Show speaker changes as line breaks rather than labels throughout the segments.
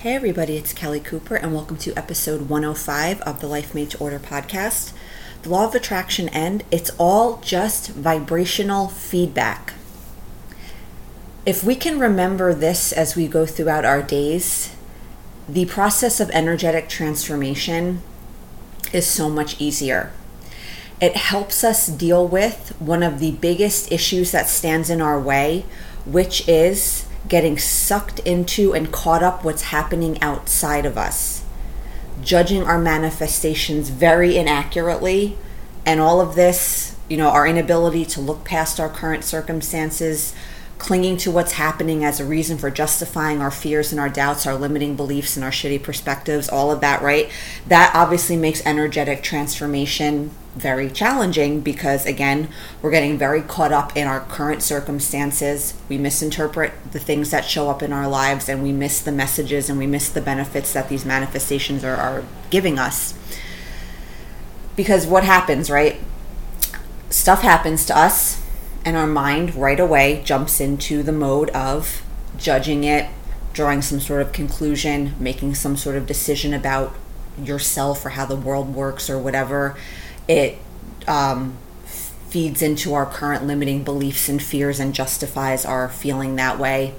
Hey, everybody, it's Kelly Cooper, and welcome to episode 105 of the Life Made to Order podcast. The law of attraction and it's all just vibrational feedback. If we can remember this as we go throughout our days, the process of energetic transformation is so much easier. It helps us deal with one of the biggest issues that stands in our way, which is getting sucked into and caught up what's happening outside of us, judging our manifestations very inaccurately, and all of this, you know, our inability to look past our current circumstances, clinging to what's happening as a reason for justifying our fears and our doubts, our limiting beliefs and our shitty perspectives, all of that, right? That obviously makes energetic transformation very challenging because, again, we're getting very caught up in our current circumstances. We misinterpret the things that show up in our lives and we miss the messages and we miss the benefits that these manifestations are, are giving us. Because what happens, right? Stuff happens to us and our mind right away jumps into the mode of judging it, drawing some sort of conclusion, making some sort of decision about yourself or how the world works or whatever. It um, feeds into our current limiting beliefs and fears and justifies our feeling that way.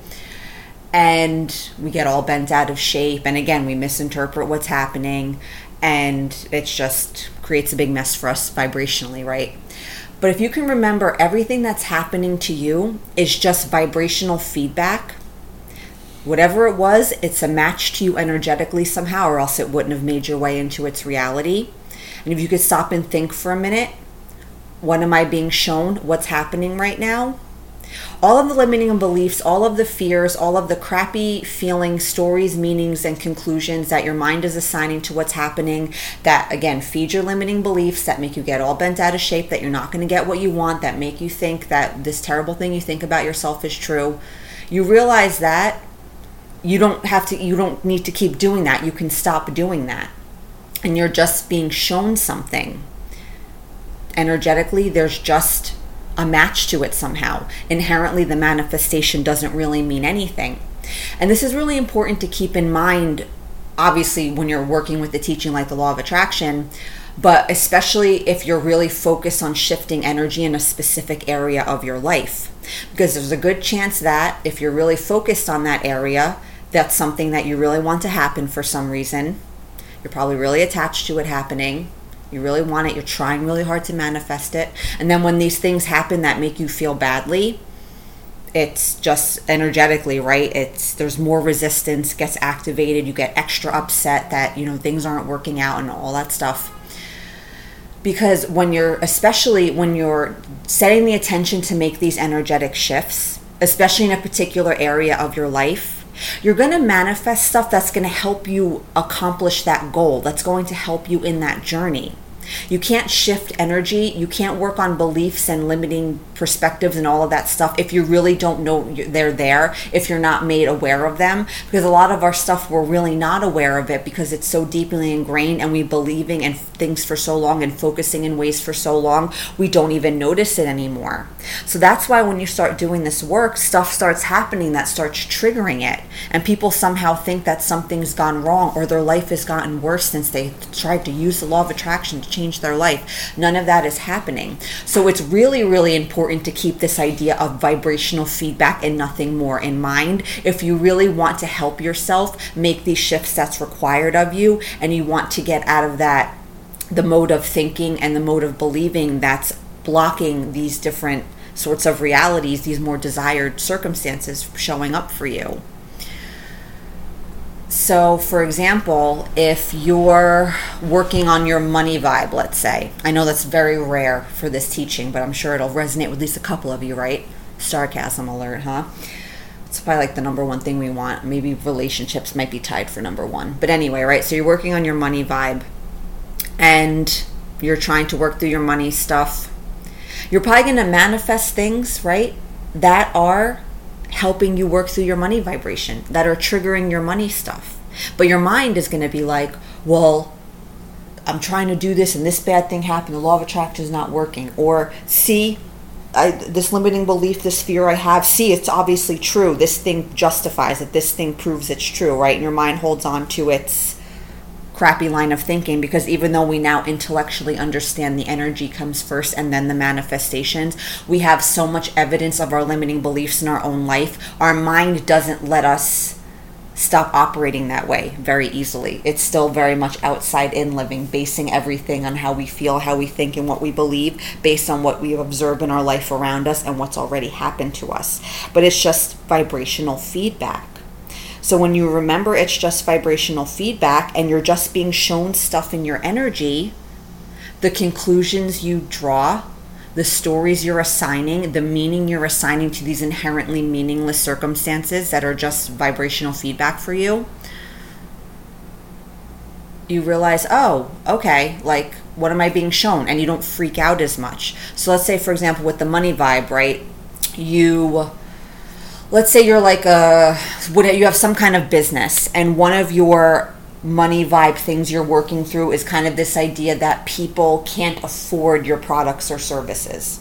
And we get all bent out of shape. And again, we misinterpret what's happening. And it just creates a big mess for us vibrationally, right? But if you can remember, everything that's happening to you is just vibrational feedback. Whatever it was, it's a match to you energetically somehow, or else it wouldn't have made your way into its reality. And if you could stop and think for a minute, what am I being shown? What's happening right now? all of the limiting beliefs, all of the fears, all of the crappy feelings, stories, meanings, and conclusions that your mind is assigning to what's happening that, again, feed your limiting beliefs that make you get all bent out of shape, that you're not going to get what you want, that make you think that this terrible thing you think about yourself is true. You realize that you don't have to, you don't need to keep doing that. You can stop doing that. And you're just being shown something. Energetically, there's just a match to it somehow. Inherently, the manifestation doesn't really mean anything. And this is really important to keep in mind, obviously, when you're working with the teaching like the law of attraction, but especially if you're really focused on shifting energy in a specific area of your life. Because there's a good chance that if you're really focused on that area, that's something that you really want to happen for some reason. You're probably really attached to it happening. You really want it, you're trying really hard to manifest it. And then when these things happen that make you feel badly, it's just energetically right? It's there's more resistance gets activated. You get extra upset that you know things aren't working out and all that stuff. Because when you're especially when you're setting the attention to make these energetic shifts especially in a particular area of your life you're going to manifest stuff that's going to help you accomplish that goal that's going to help you in that journey you can't shift energy. You can't work on beliefs and limiting perspectives and all of that stuff if you really don't know they're there, if you're not made aware of them. Because a lot of our stuff, we're really not aware of it because it's so deeply ingrained and we believing in things for so long and focusing in ways for so long, we don't even notice it anymore. So that's why when you start doing this work, stuff starts happening that starts triggering it. And people somehow think that something's gone wrong or their life has gotten worse since they tried to use the law of attraction change their life. None of that is happening. So it's really, really important to keep this idea of vibrational feedback and nothing more in mind. If you really want to help yourself make these shifts that's required of you and you want to get out of that the mode of thinking and the mode of believing that's blocking these different sorts of realities, these more desired circumstances showing up for you. So, for example, if you're working on your money vibe, let's say, I know that's very rare for this teaching, but I'm sure it'll resonate with at least a couple of you, right? Sarcasm alert, huh? It's probably like the number one thing we want. Maybe relationships might be tied for number one. But anyway, right? So, you're working on your money vibe and you're trying to work through your money stuff. You're probably going to manifest things, right? That are helping you work through your money vibration, that are triggering your money stuff. But your mind is going to be like, well, I'm trying to do this and this bad thing happened. The law of attraction is not working. Or, see, I, this limiting belief, this fear I have, see, it's obviously true. This thing justifies it. This thing proves it's true, right? And your mind holds on to its crappy line of thinking because even though we now intellectually understand the energy comes first and then the manifestations, we have so much evidence of our limiting beliefs in our own life. Our mind doesn't let us stop operating that way very easily. It's still very much outside in living, basing everything on how we feel, how we think, and what we believe based on what we observe in our life around us and what's already happened to us. But it's just vibrational feedback. So when you remember it's just vibrational feedback and you're just being shown stuff in your energy, the conclusions you draw, the stories you're assigning, the meaning you're assigning to these inherently meaningless circumstances that are just vibrational feedback for you, you realize, oh, okay, like what am I being shown? And you don't freak out as much. So let's say, for example, with the money vibe, right? You let's say you're like a you have some kind of business and one of your money vibe things you're working through is kind of this idea that people can't afford your products or services.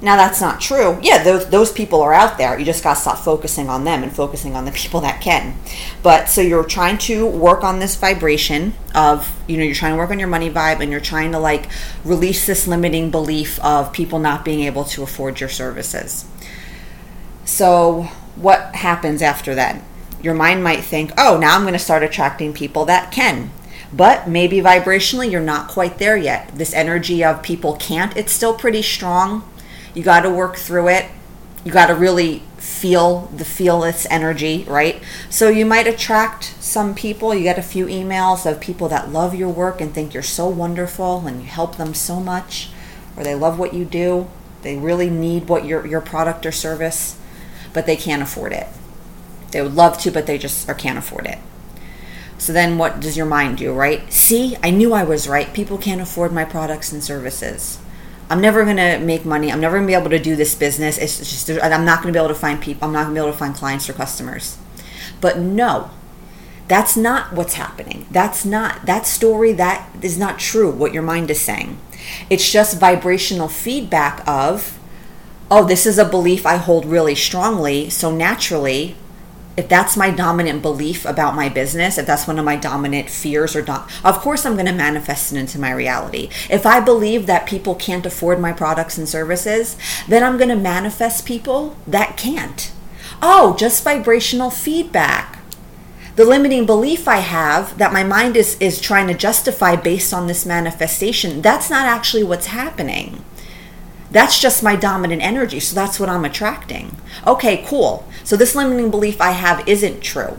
Now that's not true. Yeah those, those people are out there. You just got to stop focusing on them and focusing on the people that can. But so you're trying to work on this vibration of you know you're trying to work on your money vibe and you're trying to like release this limiting belief of people not being able to afford your services so, what happens after that? Your mind might think, oh, now I'm going to start attracting people that can. But maybe vibrationally, you're not quite there yet. This energy of people can't, it's still pretty strong. You got to work through it. You got to really feel the feel its energy, right? So you might attract some people. You get a few emails of people that love your work and think you're so wonderful and you help them so much, or they love what you do. They really need what your your product or service but they can't afford it. They would love to, but they just or can't afford it. So then what does your mind do, right? See, I knew I was right. People can't afford my products and services. I'm never going to make money. I'm never going to be able to do this business. It's just I'm not going to be able to find people. I'm not going to be able to find clients or customers. But no. That's not what's happening. That's not that story that is not true what your mind is saying. It's just vibrational feedback of oh, this is a belief I hold really strongly. So naturally, if that's my dominant belief about my business, if that's one of my dominant fears or not, of course I'm going to manifest it into my reality. If I believe that people can't afford my products and services, then I'm going to manifest people that can't. Oh, just vibrational feedback. The limiting belief I have that my mind is is trying to justify based on this manifestation, that's not actually what's happening. That's just my dominant energy. So that's what I'm attracting. Okay, cool. So this limiting belief I have isn't true.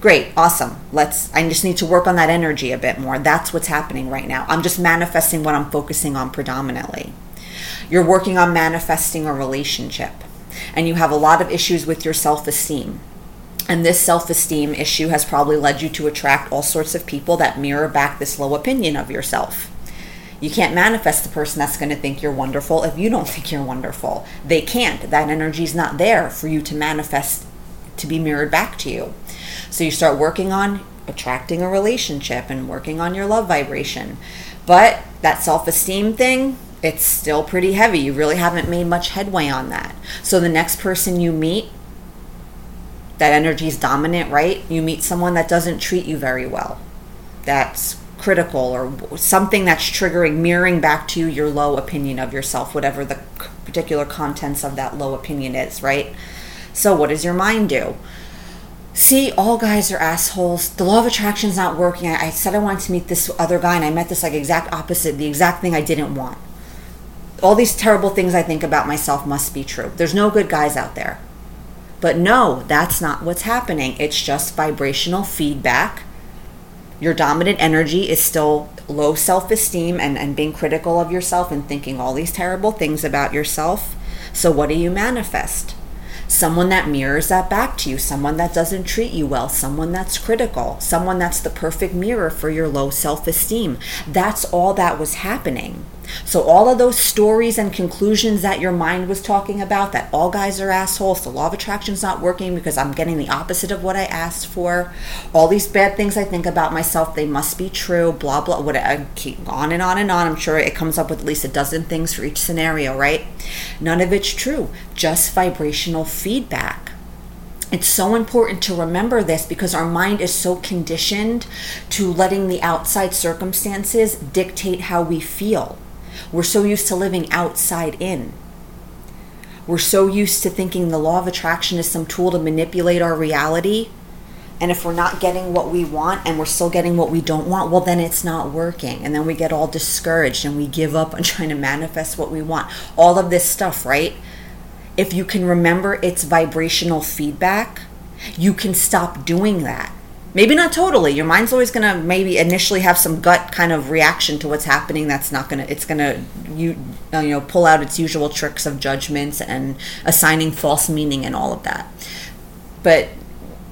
Great, awesome. Let's I just need to work on that energy a bit more. That's what's happening right now. I'm just manifesting what I'm focusing on predominantly. You're working on manifesting a relationship and you have a lot of issues with your self-esteem. And this self esteem issue has probably led you to attract all sorts of people that mirror back this low opinion of yourself. You can't manifest the person that's going to think you're wonderful if you don't think you're wonderful. They can't. That energy is not there for you to manifest to be mirrored back to you. So you start working on attracting a relationship and working on your love vibration. But that self esteem thing, it's still pretty heavy. You really haven't made much headway on that. So the next person you meet, that energy is dominant, right? You meet someone that doesn't treat you very well. That's critical or something that's triggering, mirroring back to you your low opinion of yourself, whatever the particular contents of that low opinion is, right? So, what does your mind do? See, all guys are assholes. The law of attraction is not working. I, I said I wanted to meet this other guy, and I met this like exact opposite, the exact thing I didn't want. All these terrible things I think about myself must be true. There's no good guys out there. But no, that's not what's happening. It's just vibrational feedback your dominant energy is still low self esteem and, and being critical of yourself and thinking all these terrible things about yourself. So, what do you manifest? Someone that mirrors that back to you, someone that doesn't treat you well, someone that's critical, someone that's the perfect mirror for your low self esteem. That's all that was happening. So, all of those stories and conclusions that your mind was talking about that all guys are assholes, the law of attraction is not working because I'm getting the opposite of what I asked for, all these bad things I think about myself, they must be true, blah, blah, what I keep on and on and on. I'm sure it comes up with at least a dozen things for each scenario, right? None of it's true, just vibrational feedback. It's so important to remember this because our mind is so conditioned to letting the outside circumstances dictate how we feel. We're so used to living outside in. We're so used to thinking the law of attraction is some tool to manipulate our reality. And if we're not getting what we want and we're still getting what we don't want, well, then it's not working. And then we get all discouraged and we give up on trying to manifest what we want. All of this stuff, right? if you can remember its vibrational feedback, you can stop doing that. Maybe not totally. Your mind's always going to maybe initially have some gut kind of reaction to what's happening. That's not going to. It's going to you uh, you know pull out its usual tricks of judgments and assigning false meaning and all of that. But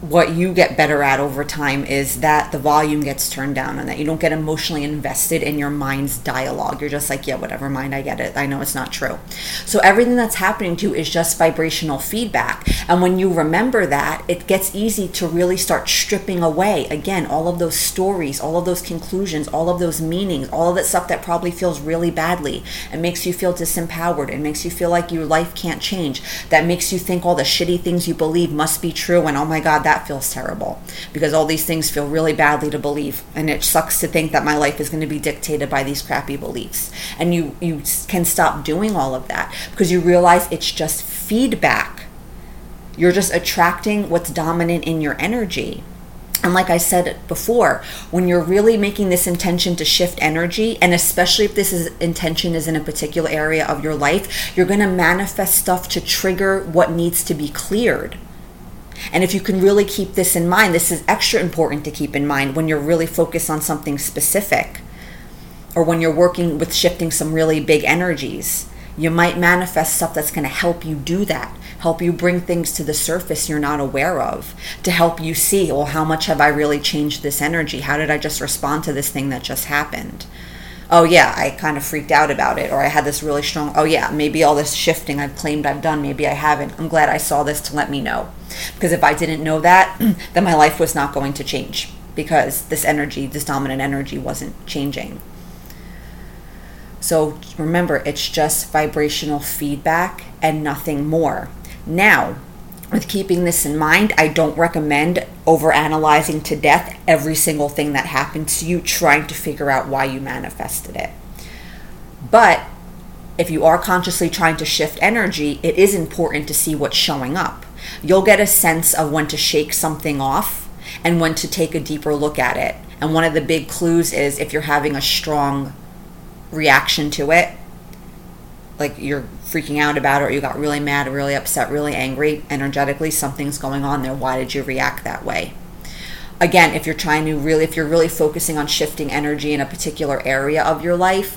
what you get better at over time is that the volume gets turned down and that you don't get emotionally invested in your mind's dialogue. You're just like, yeah, whatever, mind, I get it. I know it's not true. So everything that's happening to you is just vibrational feedback. And when you remember that, it gets easy to really start stripping away, again, all of those stories, all of those conclusions, all of those meanings, all of that stuff that probably feels really badly and makes you feel disempowered It makes you feel like your life can't change, that makes you think all the shitty things you believe must be true and oh my God, that feels terrible. Because all these things feel really badly to believe and it sucks to think that my life is going to be dictated by these crappy beliefs. And you you can stop doing all of that because you realize it's just feedback. You're just attracting what's dominant in your energy. And like I said before, when you're really making this intention to shift energy, and especially if this is intention is in a particular area of your life, you're going to manifest stuff to trigger what needs to be cleared. And if you can really keep this in mind, this is extra important to keep in mind when you're really focused on something specific or when you're working with shifting some really big energies. You might manifest stuff that's going to help you do that, help you bring things to the surface you're not aware of, to help you see, well, how much have I really changed this energy? How did I just respond to this thing that just happened? Oh yeah, I kind of freaked out about it, or I had this really strong, oh yeah, maybe all this shifting I've claimed I've done, maybe I haven't. I'm glad I saw this to let me know. Because if I didn't know that, then my life was not going to change because this energy, this dominant energy, wasn't changing. So remember, it's just vibrational feedback and nothing more. Now, with keeping this in mind, I don't recommend overanalyzing to death every single thing that happened to you, trying to figure out why you manifested it. But if you are consciously trying to shift energy, it is important to see what's showing up. You'll get a sense of when to shake something off and when to take a deeper look at it. And one of the big clues is if you're having a strong reaction to it, like you're freaking out about it or you got really mad, really upset, really angry, energetically, something's going on there. Why did you react that way? Again, if you're trying to really, if you're really focusing on shifting energy in a particular area of your life,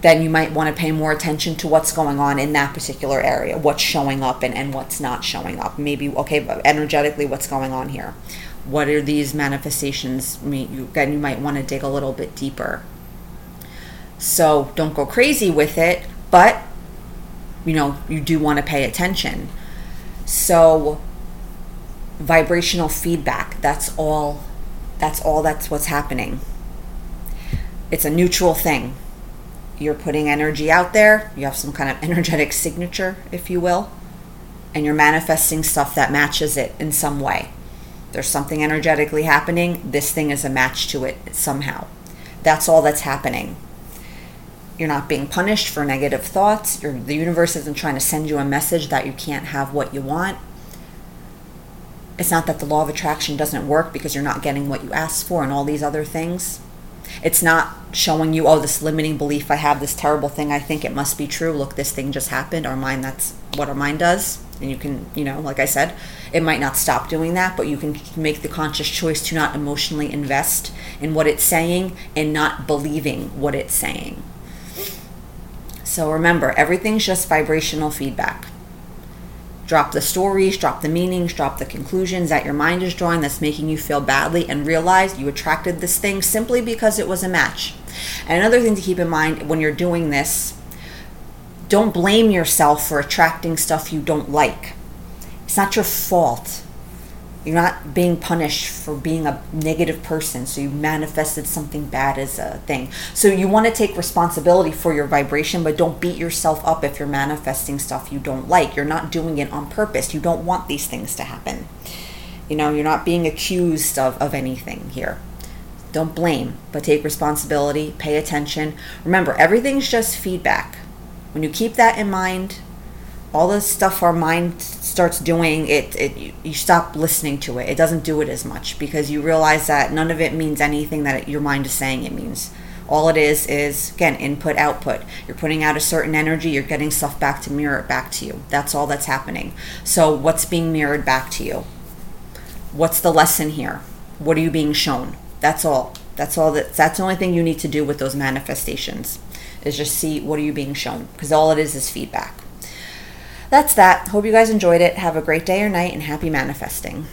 then you might want to pay more attention to what's going on in that particular area, what's showing up and, and what's not showing up. Maybe, okay, energetically, what's going on here? What are these manifestations? You, again, you might want to dig a little bit deeper. So don't go crazy with it, but you know, you do want to pay attention. So vibrational feedback, that's all that's all that's what's happening. It's a neutral thing. You're putting energy out there, you have some kind of energetic signature, if you will, and you're manifesting stuff that matches it in some way. There's something energetically happening, this thing is a match to it somehow. That's all that's happening. You're not being punished for negative thoughts. You're, the universe isn't trying to send you a message that you can't have what you want. It's not that the law of attraction doesn't work because you're not getting what you asked for and all these other things. It's not showing you, oh, this limiting belief I have, this terrible thing I think it must be true. Look, this thing just happened. Our mind, that's what our mind does. And you can, you know, like I said, it might not stop doing that, but you can make the conscious choice to not emotionally invest in what it's saying and not believing what it's saying. So remember, everything's just vibrational feedback. Drop the stories, drop the meanings, drop the conclusions that your mind is drawing that's making you feel badly, and realize you attracted this thing simply because it was a match. And another thing to keep in mind when you're doing this, don't blame yourself for attracting stuff you don't like. It's not your fault. You're not being punished for being a negative person, so you manifested something bad as a thing. So you want to take responsibility for your vibration, but don't beat yourself up if you're manifesting stuff you don't like. You're not doing it on purpose. You don't want these things to happen. You know, you're not being accused of, of anything here. Don't blame, but take responsibility, pay attention. Remember, everything's just feedback. When you keep that in mind, all the stuff our mind starts doing it, it you stop listening to it. It doesn't do it as much because you realize that none of it means anything that your mind is saying it means. All it is is again input output. You're putting out a certain energy you're getting stuff back to mirror it back to you. That's all that's happening. So what's being mirrored back to you? What's the lesson here? What are you being shown? That's all. That's all that that's the only thing you need to do with those manifestations is just see what are you being shown because all it is is feedback that's that. Hope you guys enjoyed it. Have a great day or night and happy manifesting.